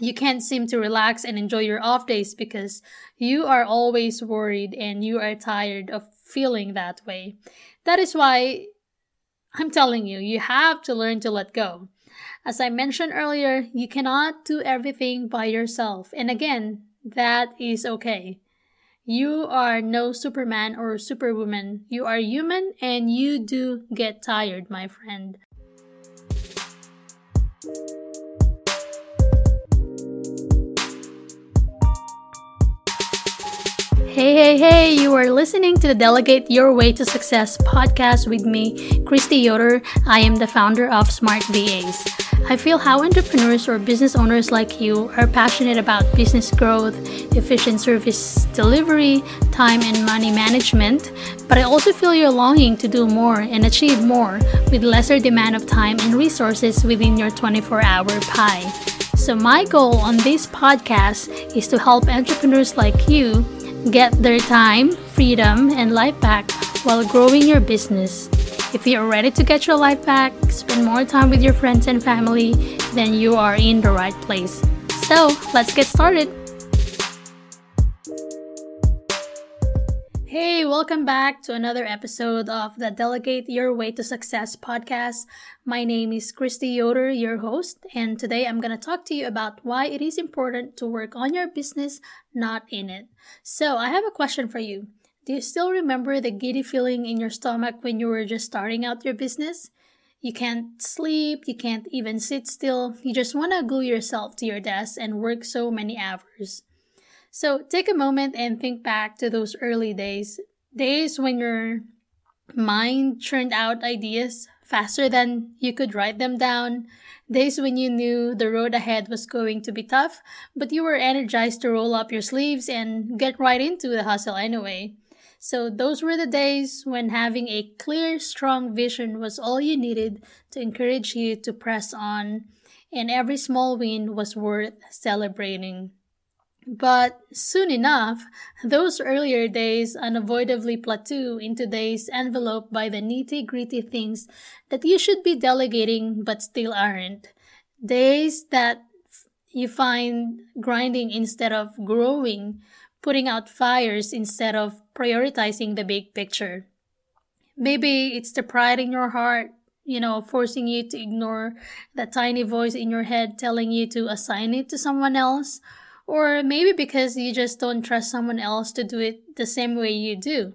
you can't seem to relax and enjoy your off days because you are always worried and you are tired of feeling that way. That is why I'm telling you, you have to learn to let go. As I mentioned earlier, you cannot do everything by yourself. And again, that is okay. You are no Superman or Superwoman. You are human and you do get tired, my friend. Hey, hey, hey, you are listening to the Delegate Your Way to Success podcast with me, Kristy Yoder. I am the founder of Smart VAs. I feel how entrepreneurs or business owners like you are passionate about business growth, efficient service delivery, time and money management, but I also feel you're longing to do more and achieve more with lesser demand of time and resources within your 24 hour pie. So, my goal on this podcast is to help entrepreneurs like you Get their time, freedom, and life back while growing your business. If you're ready to get your life back, spend more time with your friends and family, then you are in the right place. So, let's get started. Hey, welcome back to another episode of the Delegate Your Way to Success podcast. My name is Kristy Yoder, your host, and today I'm going to talk to you about why it is important to work on your business, not in it. So, I have a question for you. Do you still remember the giddy feeling in your stomach when you were just starting out your business? You can't sleep, you can't even sit still, you just want to glue yourself to your desk and work so many hours. So take a moment and think back to those early days, days when your mind churned out ideas faster than you could write them down, days when you knew the road ahead was going to be tough, but you were energized to roll up your sleeves and get right into the hustle anyway. So those were the days when having a clear, strong vision was all you needed to encourage you to press on, and every small win was worth celebrating. But soon enough, those earlier days unavoidably plateau into days enveloped by the nitty gritty things that you should be delegating but still aren't. Days that you find grinding instead of growing, putting out fires instead of prioritizing the big picture. Maybe it's the pride in your heart, you know, forcing you to ignore that tiny voice in your head telling you to assign it to someone else or maybe because you just don't trust someone else to do it the same way you do.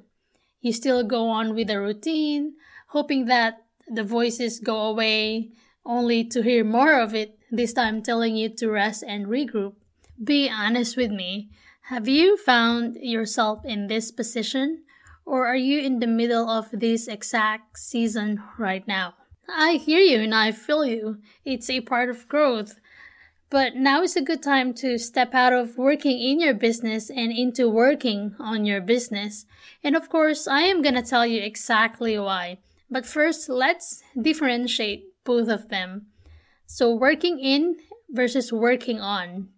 You still go on with the routine, hoping that the voices go away, only to hear more of it, this time telling you to rest and regroup. Be honest with me. Have you found yourself in this position? Or are you in the middle of this exact season right now? I hear you and I feel you. It's a part of growth. But now is a good time to step out of working in your business and into working on your business. And of course, I am going to tell you exactly why. But first, let's differentiate both of them. So, working in versus working on.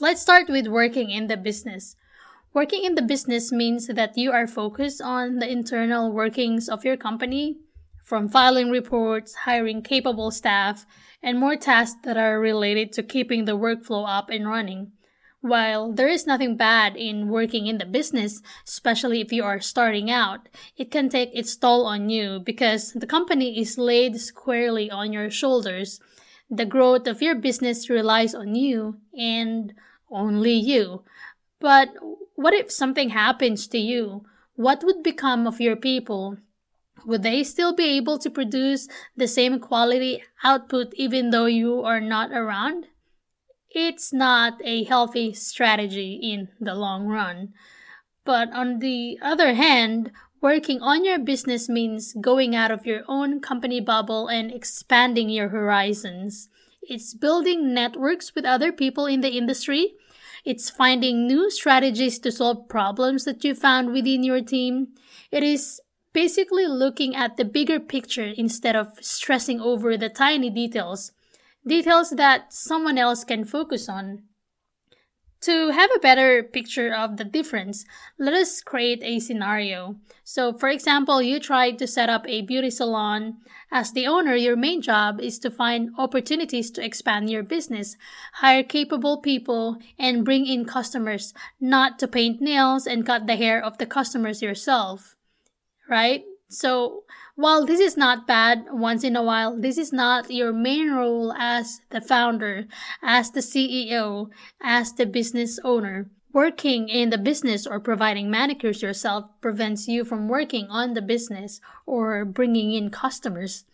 Let's start with working in the business. Working in the business means that you are focused on the internal workings of your company, from filing reports, hiring capable staff, and more tasks that are related to keeping the workflow up and running. While there is nothing bad in working in the business, especially if you are starting out, it can take its toll on you because the company is laid squarely on your shoulders. The growth of your business relies on you and only you. But what if something happens to you? What would become of your people? Would they still be able to produce the same quality output even though you are not around? It's not a healthy strategy in the long run. But on the other hand, working on your business means going out of your own company bubble and expanding your horizons. It's building networks with other people in the industry. It's finding new strategies to solve problems that you found within your team. It is basically looking at the bigger picture instead of stressing over the tiny details, details that someone else can focus on. To have a better picture of the difference, let us create a scenario. So, for example, you try to set up a beauty salon. As the owner, your main job is to find opportunities to expand your business, hire capable people, and bring in customers, not to paint nails and cut the hair of the customers yourself. Right? So, while this is not bad once in a while, this is not your main role as the founder, as the CEO, as the business owner. Working in the business or providing manicures yourself prevents you from working on the business or bringing in customers.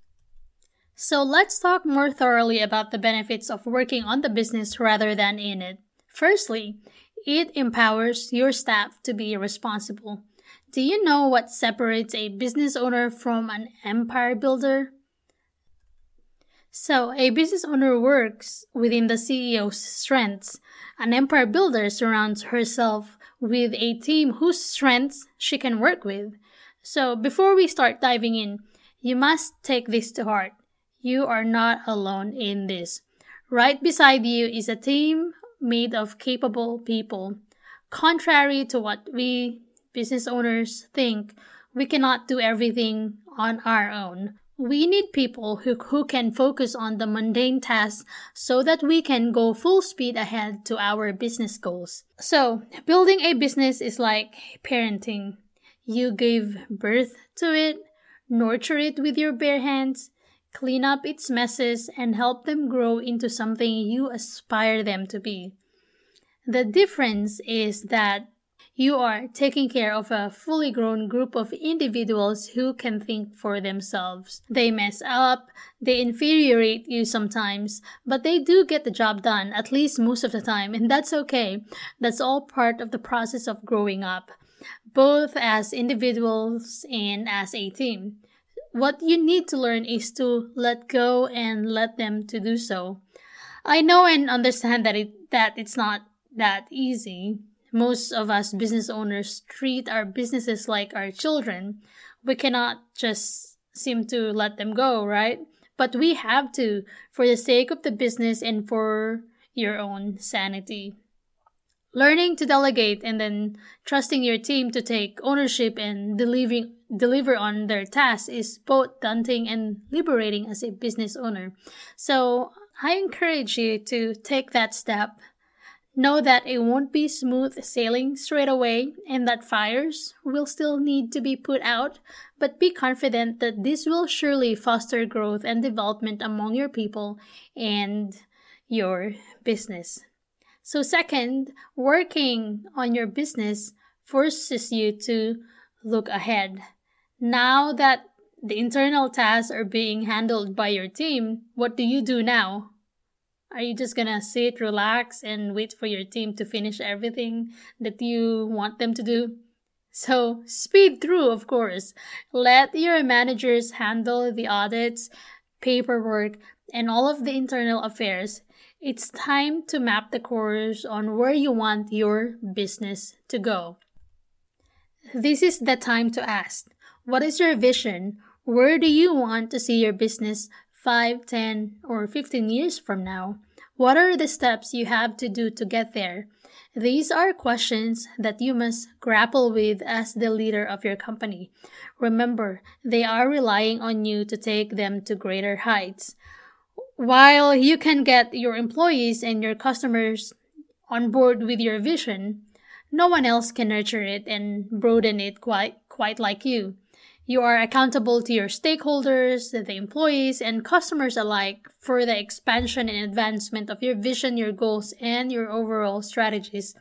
So let's talk more thoroughly about the benefits of working on the business rather than in it. Firstly, it empowers your staff to be responsible. Do you know what separates a business owner from an empire builder? So, a business owner works within the CEO's strengths. An empire builder surrounds herself with a team whose strengths she can work with. So, before we start diving in, you must take this to heart. You are not alone in this. Right beside you is a team made of capable people. Contrary to what we business owners think we cannot do everything on our own. We need people who, who can focus on the mundane tasks so that we can go full speed ahead to our business goals. So, building a business is like parenting. You give birth to it, nurture it with your bare hands, clean up its messes, and help them grow into something you aspire them to be. The difference is that you are taking care of a fully grown group of individuals who can think for themselves. They mess up, they infuriate you sometimes, but they do get the job done, at least most of the time, and that's okay. That's all part of the process of growing up, both as individuals and as a team. What you need to learn is to let go and let them to do so. I know and understand that it that it's not that easy most of us business owners treat our businesses like our children. We cannot just seem to let them go, right? But we have to for the sake of the business and for your own sanity. Learning to delegate and then trusting your team to take ownership and delivering deliver on their tasks is both daunting and liberating as a business owner. So I encourage you to take that step Know that it won't be smooth sailing straight away and that fires will still need to be put out, but be confident that this will surely foster growth and development among your people and your business. So, second, working on your business forces you to look ahead. Now that the internal tasks are being handled by your team, what do you do now? Are you just gonna sit, relax, and wait for your team to finish everything that you want them to do? So, speed through, of course. Let your managers handle the audits, paperwork, and all of the internal affairs. It's time to map the course on where you want your business to go. This is the time to ask What is your vision? Where do you want to see your business 5, 10, or 15 years from now? What are the steps you have to do to get there? These are questions that you must grapple with as the leader of your company. Remember, they are relying on you to take them to greater heights. While you can get your employees and your customers on board with your vision, no one else can nurture it and broaden it quite quite like you. You are accountable to your stakeholders, the employees, and customers alike for the expansion and advancement of your vision, your goals, and your overall strategies.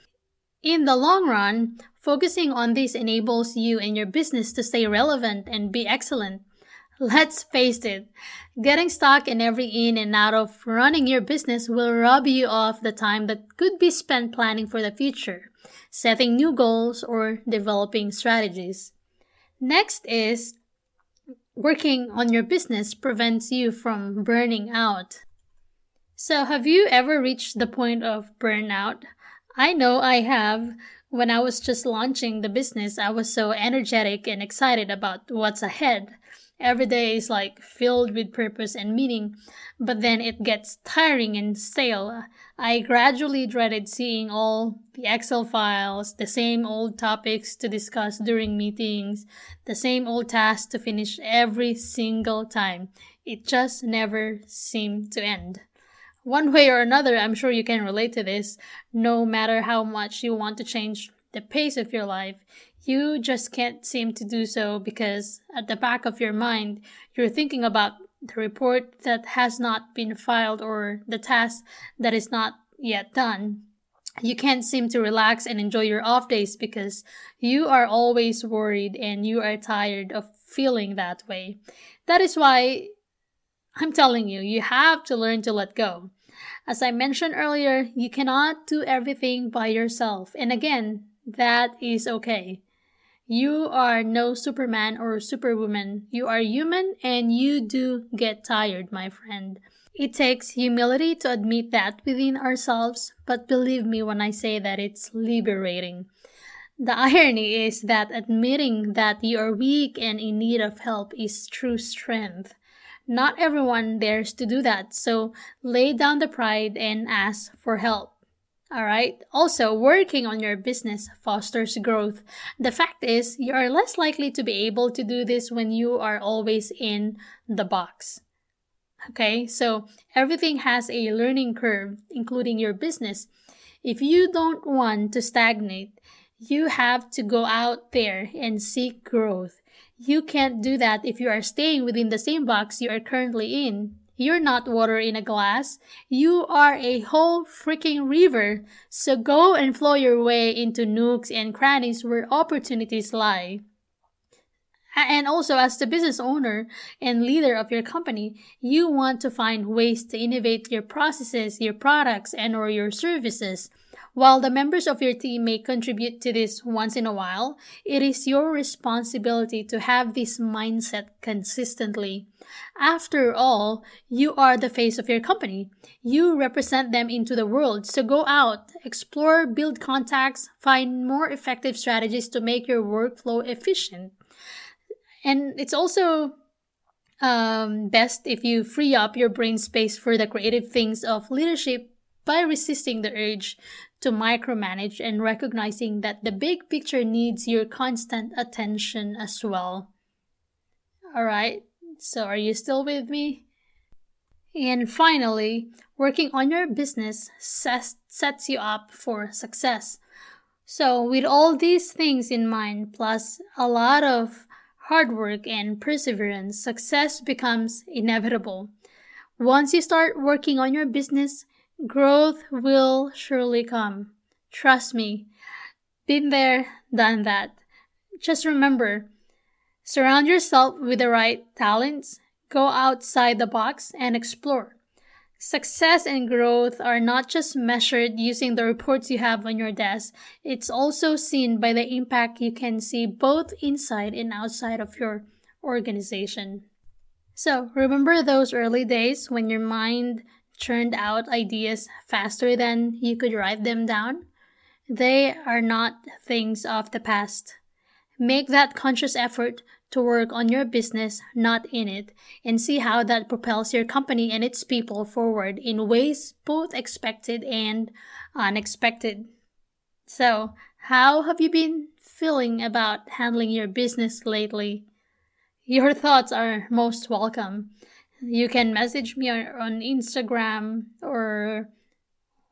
In the long run, focusing on this enables you and your business to stay relevant and be excellent. Let's face it, getting stuck in every in and out of running your business will rob you of the time that could be spent planning for the future, setting new goals, or developing strategies. Next is working on your business prevents you from burning out. So, have you ever reached the point of burnout? I know I have. When I was just launching the business, I was so energetic and excited about what's ahead. Every day is like filled with purpose and meaning, but then it gets tiring and stale. I gradually dreaded seeing all the Excel files, the same old topics to discuss during meetings, the same old tasks to finish every single time. It just never seemed to end. One way or another, I'm sure you can relate to this. No matter how much you want to change the pace of your life, you just can't seem to do so because at the back of your mind, you're thinking about the report that has not been filed or the task that is not yet done. You can't seem to relax and enjoy your off days because you are always worried and you are tired of feeling that way. That is why I'm telling you, you have to learn to let go. As I mentioned earlier, you cannot do everything by yourself. And again, that is okay. You are no Superman or Superwoman. You are human and you do get tired, my friend. It takes humility to admit that within ourselves, but believe me when I say that it's liberating. The irony is that admitting that you are weak and in need of help is true strength. Not everyone dares to do that, so lay down the pride and ask for help. All right. Also, working on your business fosters growth. The fact is, you are less likely to be able to do this when you are always in the box. Okay, so everything has a learning curve, including your business. If you don't want to stagnate, you have to go out there and seek growth. You can't do that if you are staying within the same box you are currently in. You're not water in a glass. You are a whole freaking river. So go and flow your way into nooks and crannies where opportunities lie. And also, as the business owner and leader of your company, you want to find ways to innovate your processes, your products, and or your services. While the members of your team may contribute to this once in a while, it is your responsibility to have this mindset consistently. After all, you are the face of your company. You represent them into the world. So go out, explore, build contacts, find more effective strategies to make your workflow efficient. And it's also um, best if you free up your brain space for the creative things of leadership by resisting the urge to micromanage and recognizing that the big picture needs your constant attention as well. Alright, so are you still with me? And finally, working on your business sets, sets you up for success. So, with all these things in mind, plus a lot of hard work and perseverance, success becomes inevitable. Once you start working on your business, Growth will surely come. Trust me. Been there, done that. Just remember surround yourself with the right talents, go outside the box, and explore. Success and growth are not just measured using the reports you have on your desk, it's also seen by the impact you can see both inside and outside of your organization. So, remember those early days when your mind churned out ideas faster than you could write them down. They are not things of the past. Make that conscious effort to work on your business, not in it, and see how that propels your company and its people forward in ways both expected and unexpected. So, how have you been feeling about handling your business lately? Your thoughts are most welcome you can message me on, on Instagram or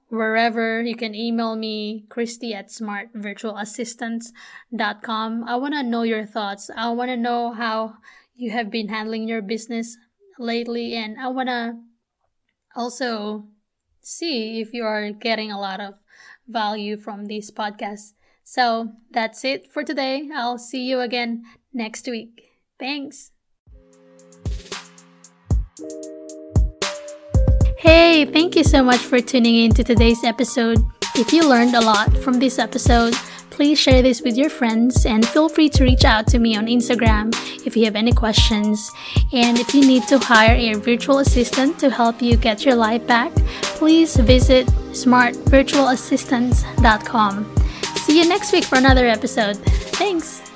wherever. You can email me, Kristy at smartvirtualassistants.com. I want to know your thoughts. I want to know how you have been handling your business lately, and I want to also see if you are getting a lot of value from these podcasts. So that's it for today. I'll see you again next week. Thanks. Hey, thank you so much for tuning in to today's episode. If you learned a lot from this episode, please share this with your friends and feel free to reach out to me on Instagram if you have any questions. And if you need to hire a virtual assistant to help you get your life back, please visit smartvirtualassistants.com. See you next week for another episode. Thanks.